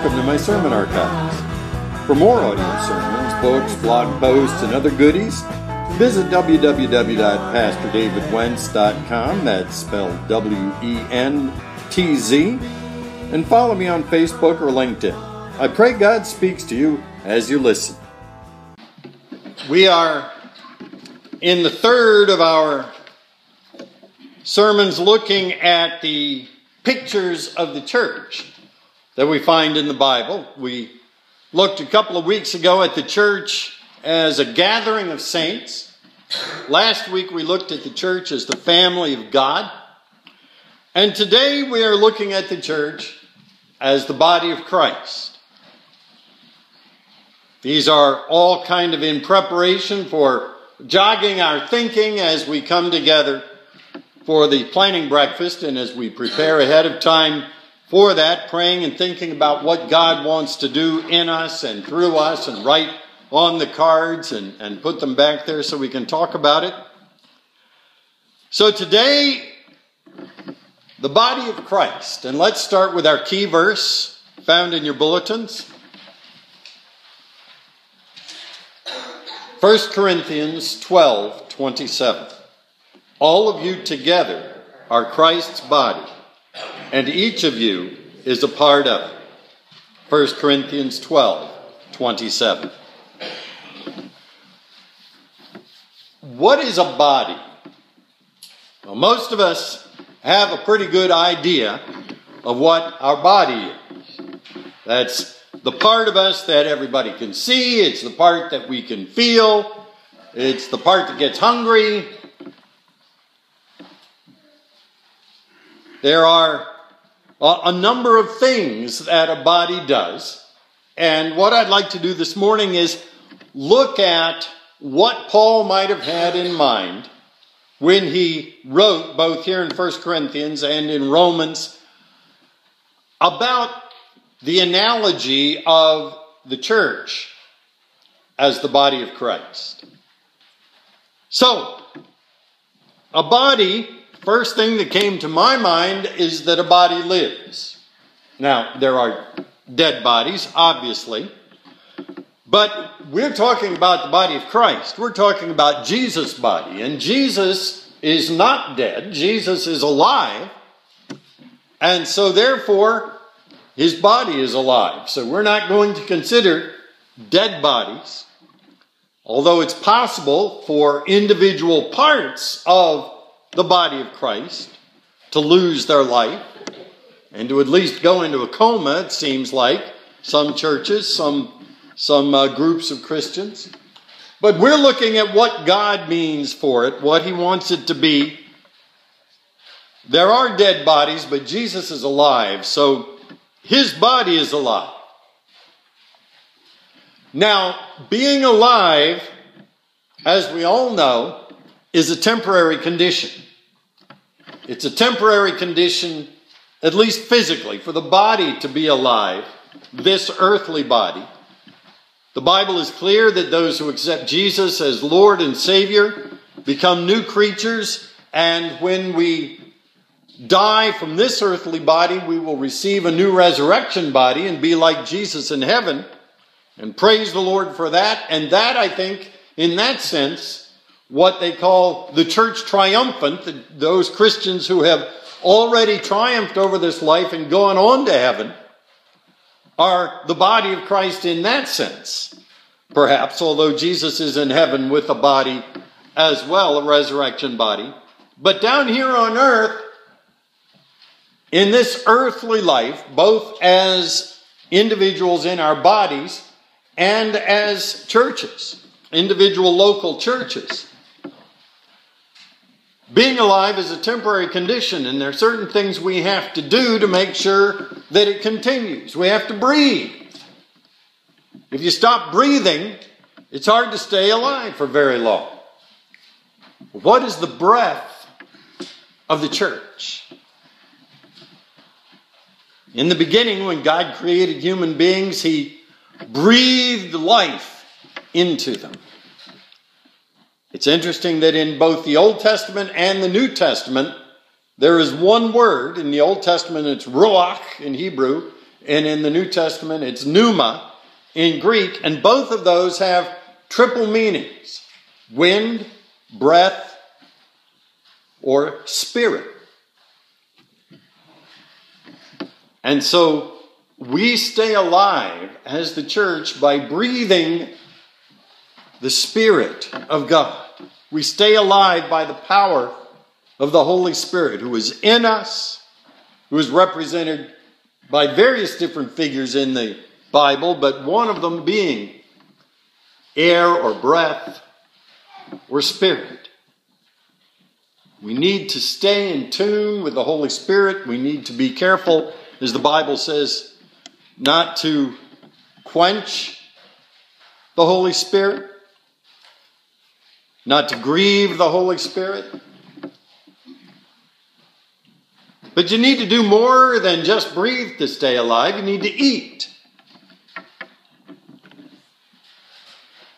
Welcome to my sermon archives. For more audio sermons, books, blog posts, and other goodies, visit www.pastordavidwentz.com. That's spelled W E N T Z. And follow me on Facebook or LinkedIn. I pray God speaks to you as you listen. We are in the third of our sermons looking at the pictures of the church that we find in the Bible. We looked a couple of weeks ago at the church as a gathering of saints. Last week we looked at the church as the family of God. And today we are looking at the church as the body of Christ. These are all kind of in preparation for jogging our thinking as we come together for the planning breakfast and as we prepare ahead of time for that, praying and thinking about what God wants to do in us and through us and write on the cards and, and put them back there so we can talk about it. So today, the body of Christ. And let's start with our key verse found in your bulletins. 1 Corinthians 12 27. All of you together are Christ's body, and each of you is a part of it. 1 Corinthians 12 27. What is a body? Well, most of us have a pretty good idea of what our body is. That's the part of us that everybody can see, it's the part that we can feel, it's the part that gets hungry, There are a number of things that a body does. And what I'd like to do this morning is look at what Paul might have had in mind when he wrote, both here in 1 Corinthians and in Romans, about the analogy of the church as the body of Christ. So, a body First thing that came to my mind is that a body lives. Now, there are dead bodies, obviously, but we're talking about the body of Christ. We're talking about Jesus' body, and Jesus is not dead, Jesus is alive, and so therefore, his body is alive. So we're not going to consider dead bodies, although it's possible for individual parts of the body of Christ to lose their life and to at least go into a coma, it seems like, some churches, some, some uh, groups of Christians. But we're looking at what God means for it, what He wants it to be. There are dead bodies, but Jesus is alive, so His body is alive. Now, being alive, as we all know, is a temporary condition. It's a temporary condition, at least physically, for the body to be alive, this earthly body. The Bible is clear that those who accept Jesus as Lord and Savior become new creatures, and when we die from this earthly body, we will receive a new resurrection body and be like Jesus in heaven. And praise the Lord for that. And that, I think, in that sense, what they call the church triumphant, those Christians who have already triumphed over this life and gone on to heaven, are the body of Christ in that sense, perhaps, although Jesus is in heaven with a body as well, a resurrection body. But down here on earth, in this earthly life, both as individuals in our bodies and as churches, individual local churches, being alive is a temporary condition, and there are certain things we have to do to make sure that it continues. We have to breathe. If you stop breathing, it's hard to stay alive for very long. What is the breath of the church? In the beginning, when God created human beings, He breathed life into them. It's interesting that in both the Old Testament and the New Testament, There is one word in the Old Testament, it's ruach in Hebrew, and in the New Testament, it's pneuma in Greek, and both of those have triple meanings wind, breath, or spirit. And so we stay alive as the church by breathing the Spirit of God. We stay alive by the power of the Holy Spirit who is in us, who is represented by various different figures in the Bible, but one of them being air or breath or spirit. We need to stay in tune with the Holy Spirit. We need to be careful, as the Bible says, not to quench the Holy Spirit, not to grieve the Holy Spirit. But you need to do more than just breathe to stay alive. You need to eat.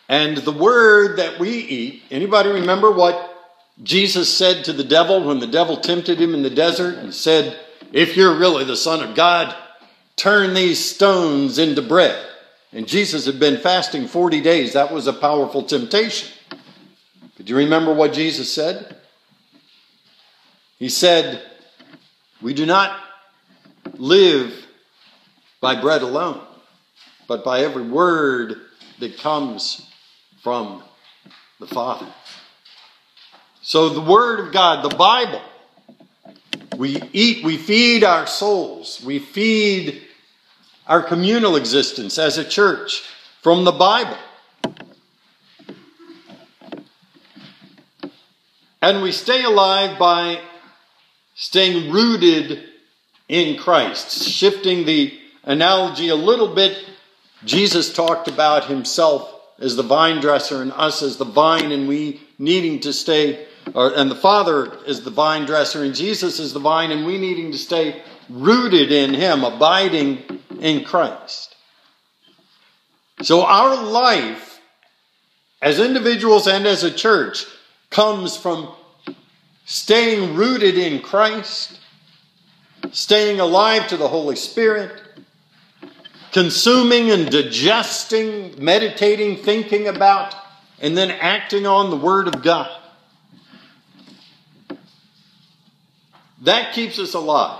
And the word that we eat, anybody remember what Jesus said to the devil when the devil tempted him in the desert and said, If you're really the Son of God, turn these stones into bread. And Jesus had been fasting 40 days. That was a powerful temptation. But do you remember what Jesus said? He said, We do not live by bread alone, but by every word that comes from the Father. So, the Word of God, the Bible, we eat, we feed our souls, we feed our communal existence as a church from the Bible. And we stay alive by staying rooted in Christ. Shifting the analogy a little bit, Jesus talked about himself as the vine dresser and us as the vine, and we needing to stay, or, and the Father is the vine dresser, and Jesus is the vine, and we needing to stay rooted in Him, abiding in Christ. So our life, as individuals and as a church, comes from staying rooted in Christ, staying alive to the Holy Spirit, consuming and digesting, meditating, thinking about, and then acting on the Word of God. That keeps us alive.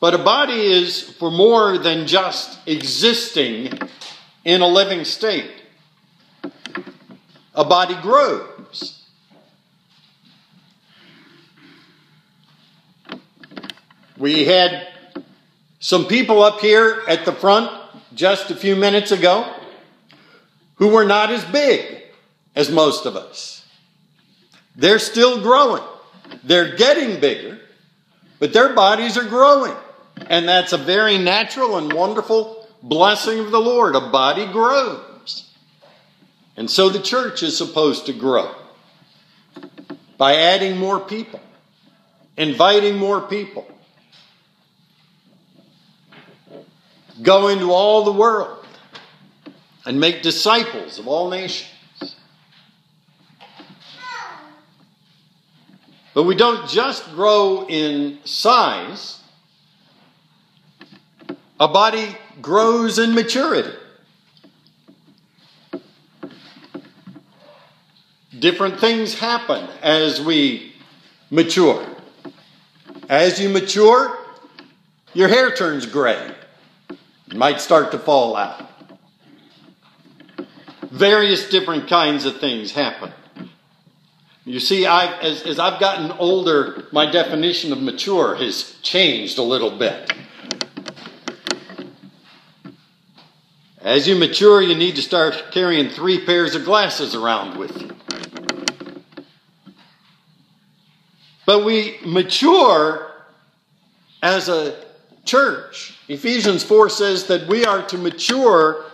But a body is for more than just existing in a living state. A body grows. We had some people up here at the front just a few minutes ago who were not as big as most of us. They're still growing. They're getting bigger, but their bodies are growing. And that's a very natural and wonderful blessing of the Lord. A body grows. And so the church is supposed to grow by adding more people, inviting more people, Go into all the world and make disciples of all nations. But we don't just grow in size, a body grows in maturity. Different things happen as we mature. As you mature, your hair turns gray It might start to fall out. Various different kinds of things happen. You see, I've, as, as I've gotten older, my definition of mature has changed a little bit. As you mature, you need to start carrying three pairs of glasses around with you. But we mature as a church. Ephesians 4 says that we are to mature.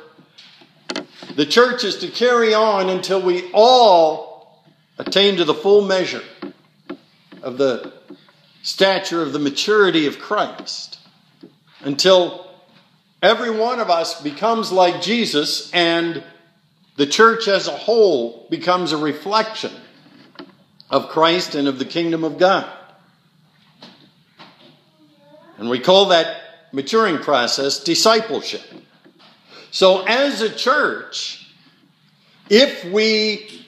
The church is to carry on until we all attain to the full measure of the stature of the maturity of Christ. Until every one of us becomes like Jesus and the church as a whole becomes a reflection of Christ and of the kingdom of God. And we call that maturing process discipleship. So, as a church, if we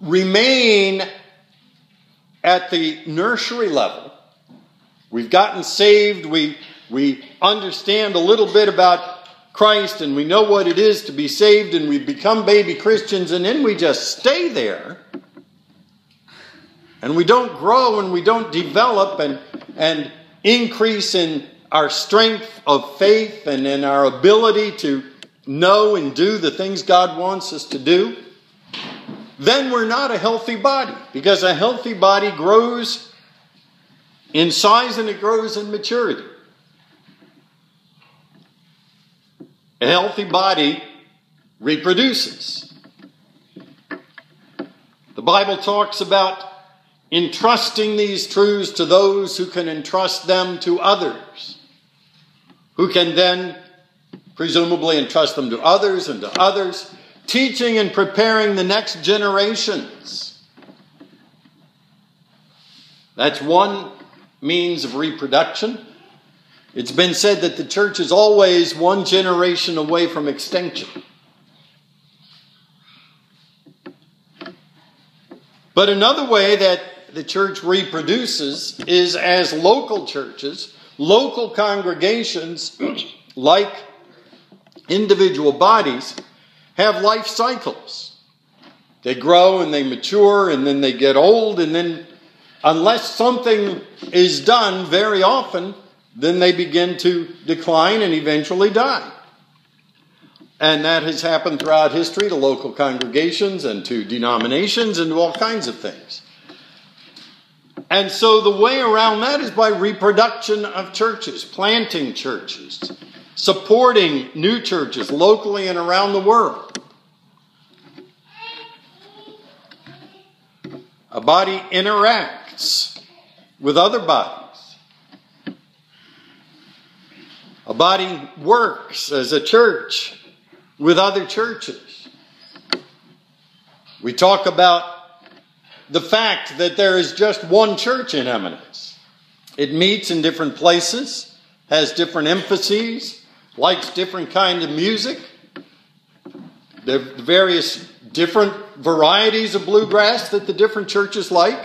remain at the nursery level, we've gotten saved, we, we understand a little bit about Christ and we know what it is to be saved and we become baby Christians and then we just stay there and we don't grow and we don't develop and, and increase in our strength of faith and in our ability to know and do the things God wants us to do, then we're not a healthy body because a healthy body grows in size and it grows in maturity. A healthy body reproduces. The Bible talks about entrusting these truths to those who can entrust them to others, who can then presumably entrust them to others and to others, teaching and preparing the next generations. That's one means of reproduction. It's been said that the church is always one generation away from extinction. But another way that the church reproduces is as local churches, local congregations, like individual bodies, have life cycles. They grow and they mature and then they get old, and then, unless something is done very often, then they begin to decline and eventually die. And that has happened throughout history to local congregations and to denominations and to all kinds of things. And so the way around that is by reproduction of churches, planting churches, supporting new churches locally and around the world. A body interacts with other bodies. A body works as a church with other churches. We talk about the fact that there is just one church in Eminence. It meets in different places, has different emphases, likes different kind of music. The various different varieties of bluegrass that the different churches like,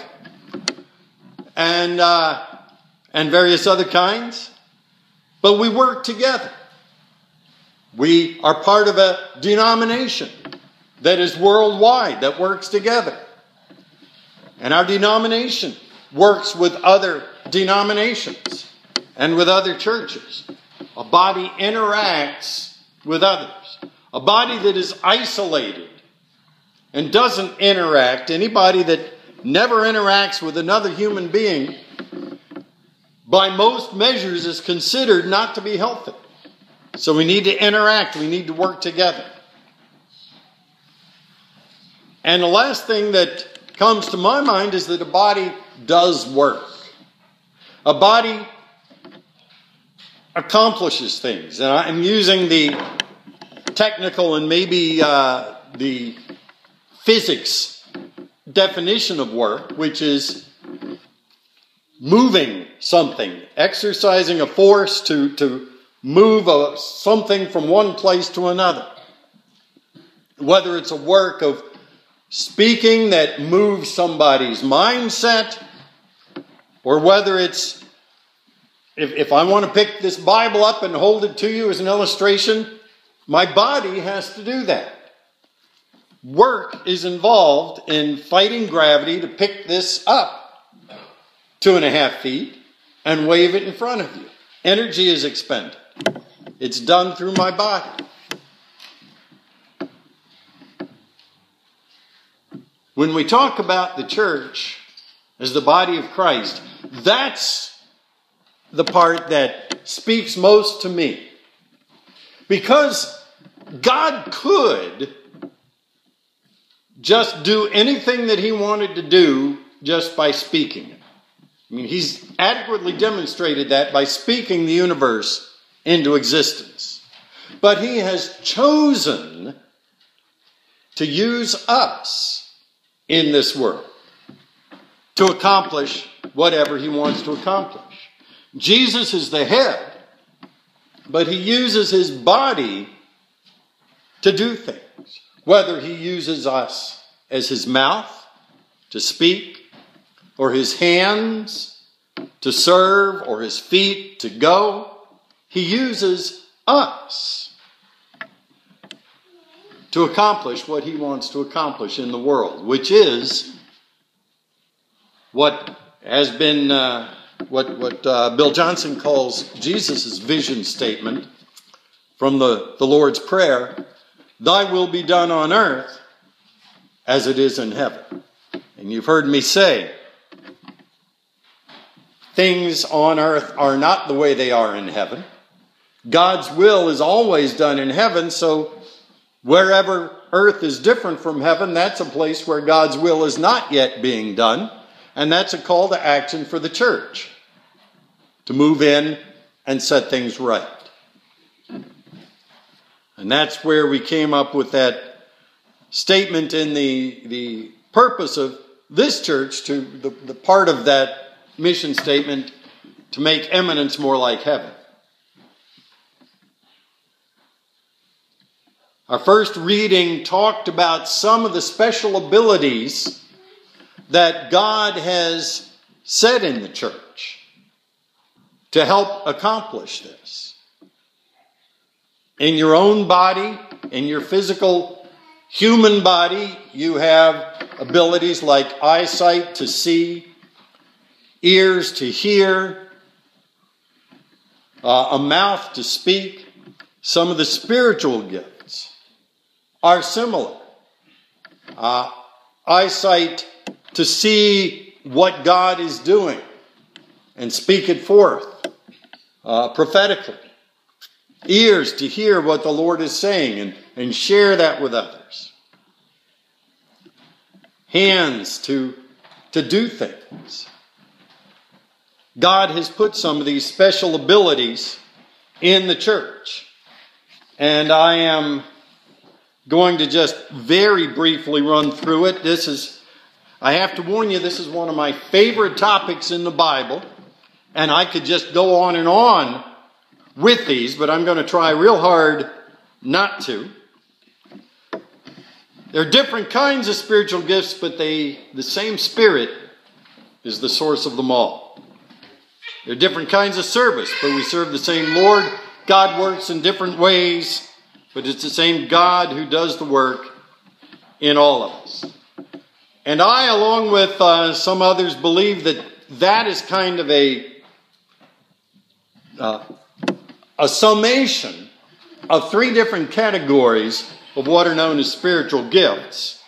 and uh, and various other kinds. But we work together. We are part of a denomination that is worldwide that works together. And our denomination works with other denominations and with other churches. A body interacts with others. A body that is isolated and doesn't interact, anybody that never interacts with another human being, by most measures is considered not to be healthy. So we need to interact, we need to work together. And the last thing that comes to my mind is that a body does work. A body accomplishes things. And I'm using the technical and maybe uh, the physics definition of work, which is moving something, exercising a force to, to move a, something from one place to another. Whether it's a work of speaking that moves somebody's mindset, or whether it's if, if I want to pick this Bible up and hold it to you as an illustration, my body has to do that. Work is involved in fighting gravity to pick this up two and a half feet and wave it in front of you. Energy is expended. It's done through my body. When we talk about the church as the body of Christ, that's the part that speaks most to me. Because God could just do anything that He wanted to do just by speaking. I mean, He's adequately demonstrated that by speaking the universe into existence. But He has chosen to use us in this world to accomplish whatever he wants to accomplish. Jesus is the head, but he uses his body to do things. Whether he uses us as his mouth to speak, or his hands to serve, or his feet to go, he uses us to accomplish what he wants to accomplish in the world, which is what has been uh, what what uh, Bill Johnson calls Jesus' vision statement from the, the Lord's Prayer Thy will be done on earth as it is in heaven. And you've heard me say, things on earth are not the way they are in heaven. God's will is always done in heaven, so wherever earth is different from heaven, that's a place where God's will is not yet being done, and that's a call to action for the church to move in and set things right. And that's where we came up with that statement in the, the purpose of this church to the, the part of that mission statement to make Eminence more like heaven. Our first reading talked about some of the special abilities that God has set in the church to help accomplish this. In your own body, in your physical human body, you have abilities like eyesight to see, ears to hear, uh, a mouth to speak. Some of the spiritual gifts are similar. Uh, eyesight to see what God is doing and speak it forth uh, prophetically. Ears to hear what the Lord is saying and, and share that with others. Hands to, to do things. God has put some of these special abilities in the church. And I am going to just very briefly run through it. This is, I have to warn you, this is one of my favorite topics in the Bible. And I could just go on and on with these, but I'm going to try real hard not to. There are different kinds of spiritual gifts, but they the same spirit is the source of them all. There are different kinds of service, but we serve the same Lord. God works in different ways, but it's the same God who does the work in all of us. And I, along with uh, some others, believe that that is kind of a uh, a summation of three different categories of what are known as spiritual gifts.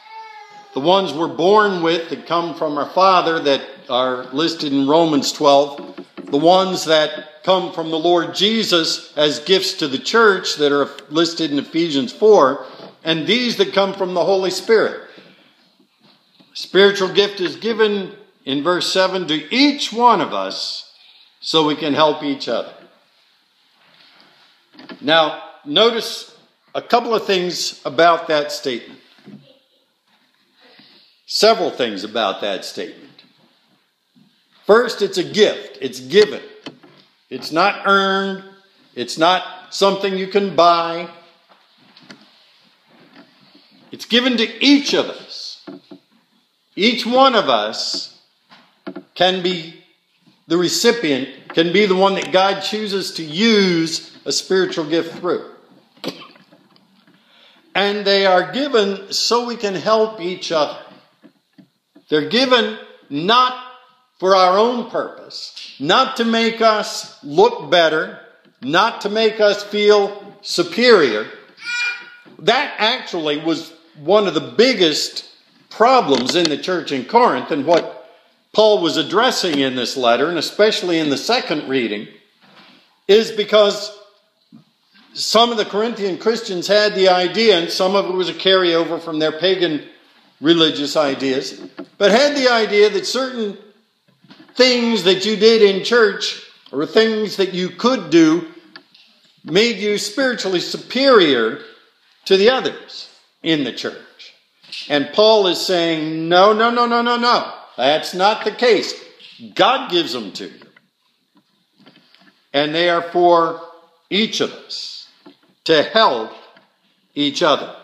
The ones we're born with that come from our Father that are listed in Romans 12, the ones that come from the Lord Jesus as gifts to the church that are listed in Ephesians 4, and these that come from the Holy Spirit. Spiritual gift is given in verse 7 to each one of us so we can help each other. Now, notice a couple of things about that statement. Several things about that statement. First, it's a gift, it's given. It's not earned, it's not something you can buy. It's given to each of us. Each one of us can be the recipient, can be the one that God chooses to use a spiritual gift through. And they are given so we can help each other. They're given not for our own purpose, not to make us look better, not to make us feel superior. That actually was one of the biggest problems in the church in Corinth and what Paul was addressing in this letter, and especially in the second reading, is because some of the Corinthian Christians had the idea, and some of it was a carryover from their pagan religious ideas, but had the idea that certain things that you did in church or things that you could do made you spiritually superior to the others in the church. And Paul is saying, no, no, no, no, no, no. That's not the case. God gives them to you. and they are for each of us to help each other.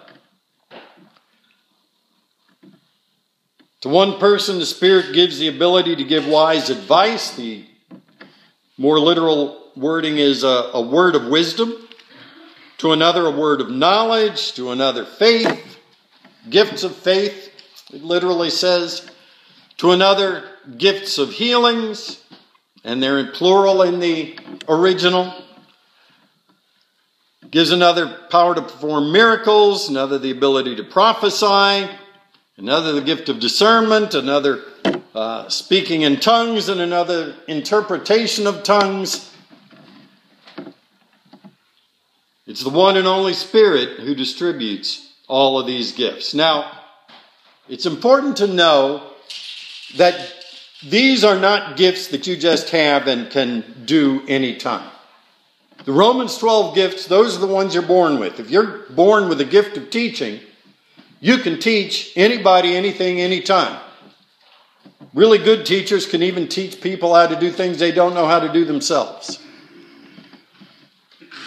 To one person, the Spirit gives the ability to give wise advice. The more literal wording is a, a word of wisdom. To another, a word of knowledge. To another, faith, gifts of faith. It literally says. To another, gifts of healings, and they're in plural in the original. Gives another power to perform miracles, another the ability to prophesy, another the gift of discernment, another uh, speaking in tongues, and another interpretation of tongues. It's the one and only Spirit who distributes all of these gifts. Now, it's important to know that these are not gifts that you just have and can do anytime. The Romans 12 gifts, those are the ones you're born with. If you're born with a gift of teaching, you can teach anybody anything anytime. Really good teachers can even teach people how to do things they don't know how to do themselves.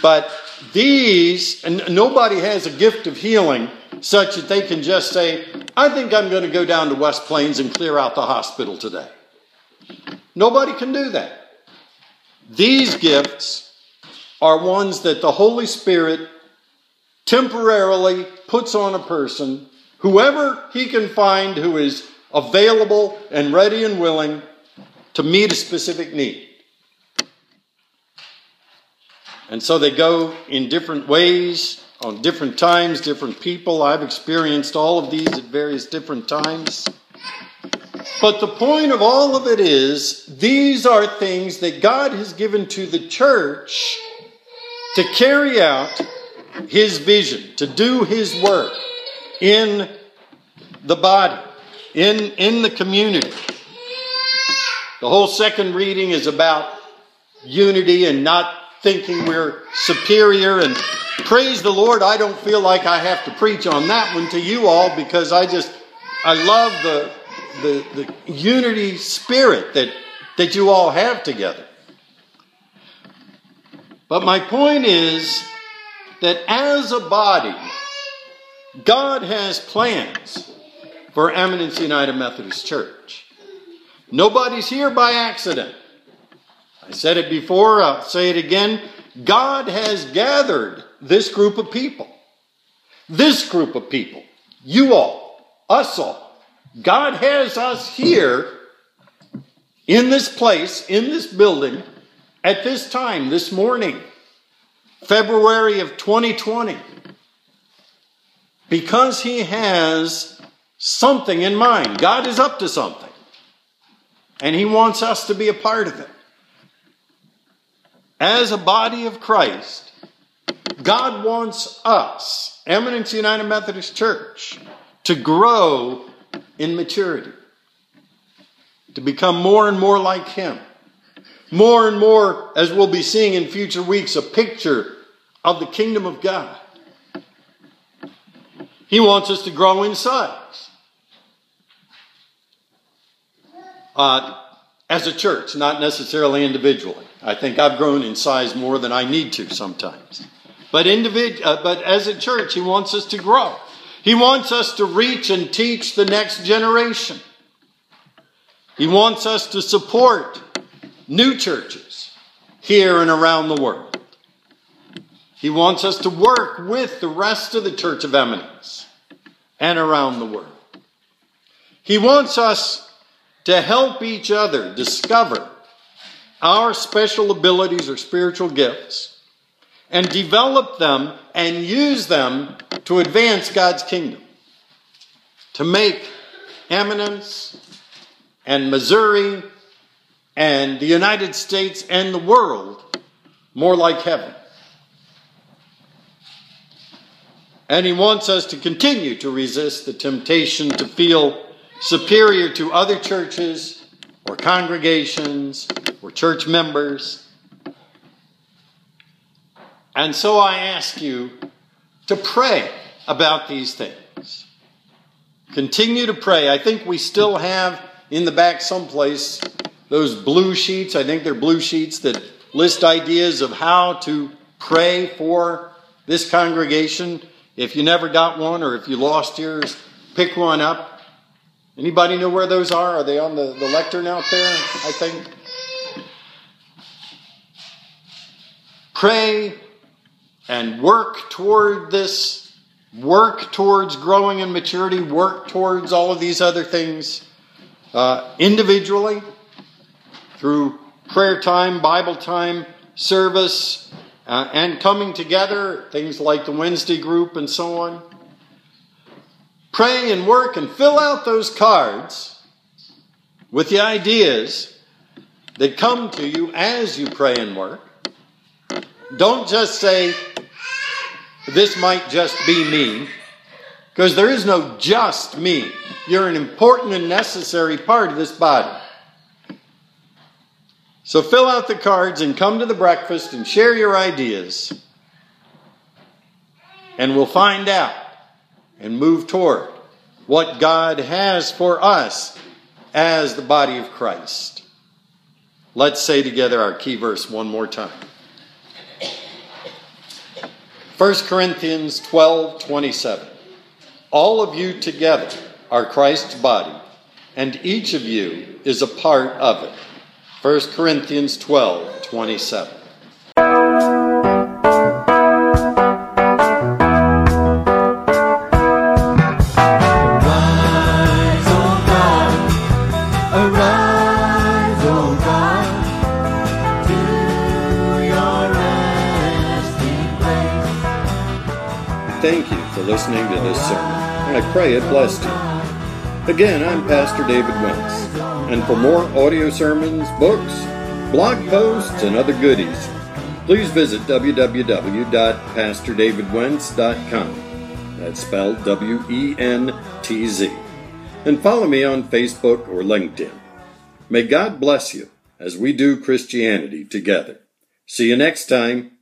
But these, and nobody has a gift of healing such that they can just say, I think I'm going to go down to West Plains and clear out the hospital today. Nobody can do that. These gifts are ones that the Holy Spirit temporarily puts on a person, whoever he can find who is available and ready and willing to meet a specific need. And so they go in different ways, on different times, different people. I've experienced all of these at various different times. But the point of all of it is, these are things that God has given to the church to carry out His vision, to do His work in the body, in, in the community. The whole second reading is about unity and not thinking we're superior. And praise the Lord, I don't feel like I have to preach on that one to you all because I just, I love the, the, the unity spirit that, that you all have together. But my point is that as a body, God has plans for Eminence United Methodist Church. Nobody's here by accident. I said it before, I'll say it again. God has gathered this group of people. This group of people. You all. Us all God has us here in this place, in this building, at this time, this morning, February of 2020, because He has something in mind. God is up to something, and He wants us to be a part of it. As a body of Christ, God wants us, Eminence United Methodist Church, to grow in maturity, to become more and more like Him. More and more, as we'll be seeing in future weeks, a picture of the kingdom of God. He wants us to grow in size. Uh, as a church, not necessarily individually. I think I've grown in size more than I need to sometimes. But, individ- uh, but as a church, He wants us to grow. He wants us to reach and teach the next generation. He wants us to support new churches here and around the world. He wants us to work with the rest of the Church of Eminence and around the world. He wants us to help each other discover our special abilities or spiritual gifts and develop them and use them to advance God's kingdom, to make Eminence and Missouri and the United States and the world more like heaven. And he wants us to continue to resist the temptation to feel superior to other churches or congregations or church members and so I ask you to pray about these things. Continue to pray. I think we still have in the back someplace those blue sheets. I think they're blue sheets that list ideas of how to pray for this congregation. If you never got one or if you lost yours, pick one up. Anybody know where those are? Are they on the, the lectern out there? I think. Pray and work toward this, work towards growing in maturity, work towards all of these other things uh, individually through prayer time, Bible time, service, uh, and coming together, things like the Wednesday group and so on. Pray and work and fill out those cards with the ideas that come to you as you pray and work. Don't just say, this might just be me, because there is no just me. You're an important and necessary part of this body. So fill out the cards and come to the breakfast and share your ideas. And we'll find out and move toward what God has for us as the body of Christ. Let's say together our key verse one more time. 1 Corinthians 12 27. All of you together are Christ's body, and each of you is a part of it. 1 Corinthians 12 27. Thank you for listening to this sermon, and I pray it blessed you. Again, I'm Pastor David Wentz. And for more audio sermons, books, blog posts, and other goodies, please visit www.pastordavidwentz.com. That's spelled W E N T Z. And follow me on Facebook or LinkedIn. May God bless you as we do Christianity together. See you next time.